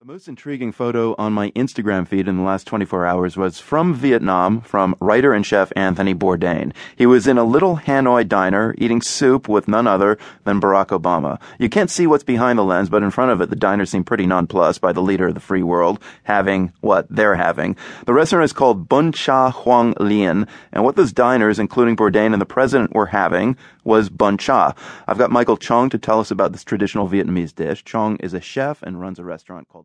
The most intriguing photo on my Instagram feed in the last 24 hours was from Vietnam from writer and chef Anthony Bourdain. He was in a little Hanoi diner eating soup with none other than Barack Obama. You can't see what's behind the lens, but in front of it, the diner seemed pretty nonplussed by the leader of the free world having what they're having. The restaurant is called Bun Cha Huong Lien, and what those diners, including Bourdain and the president, were having was bun cha. I've got Michael Chong to tell us about this traditional Vietnamese dish. Chong is a chef and runs a restaurant called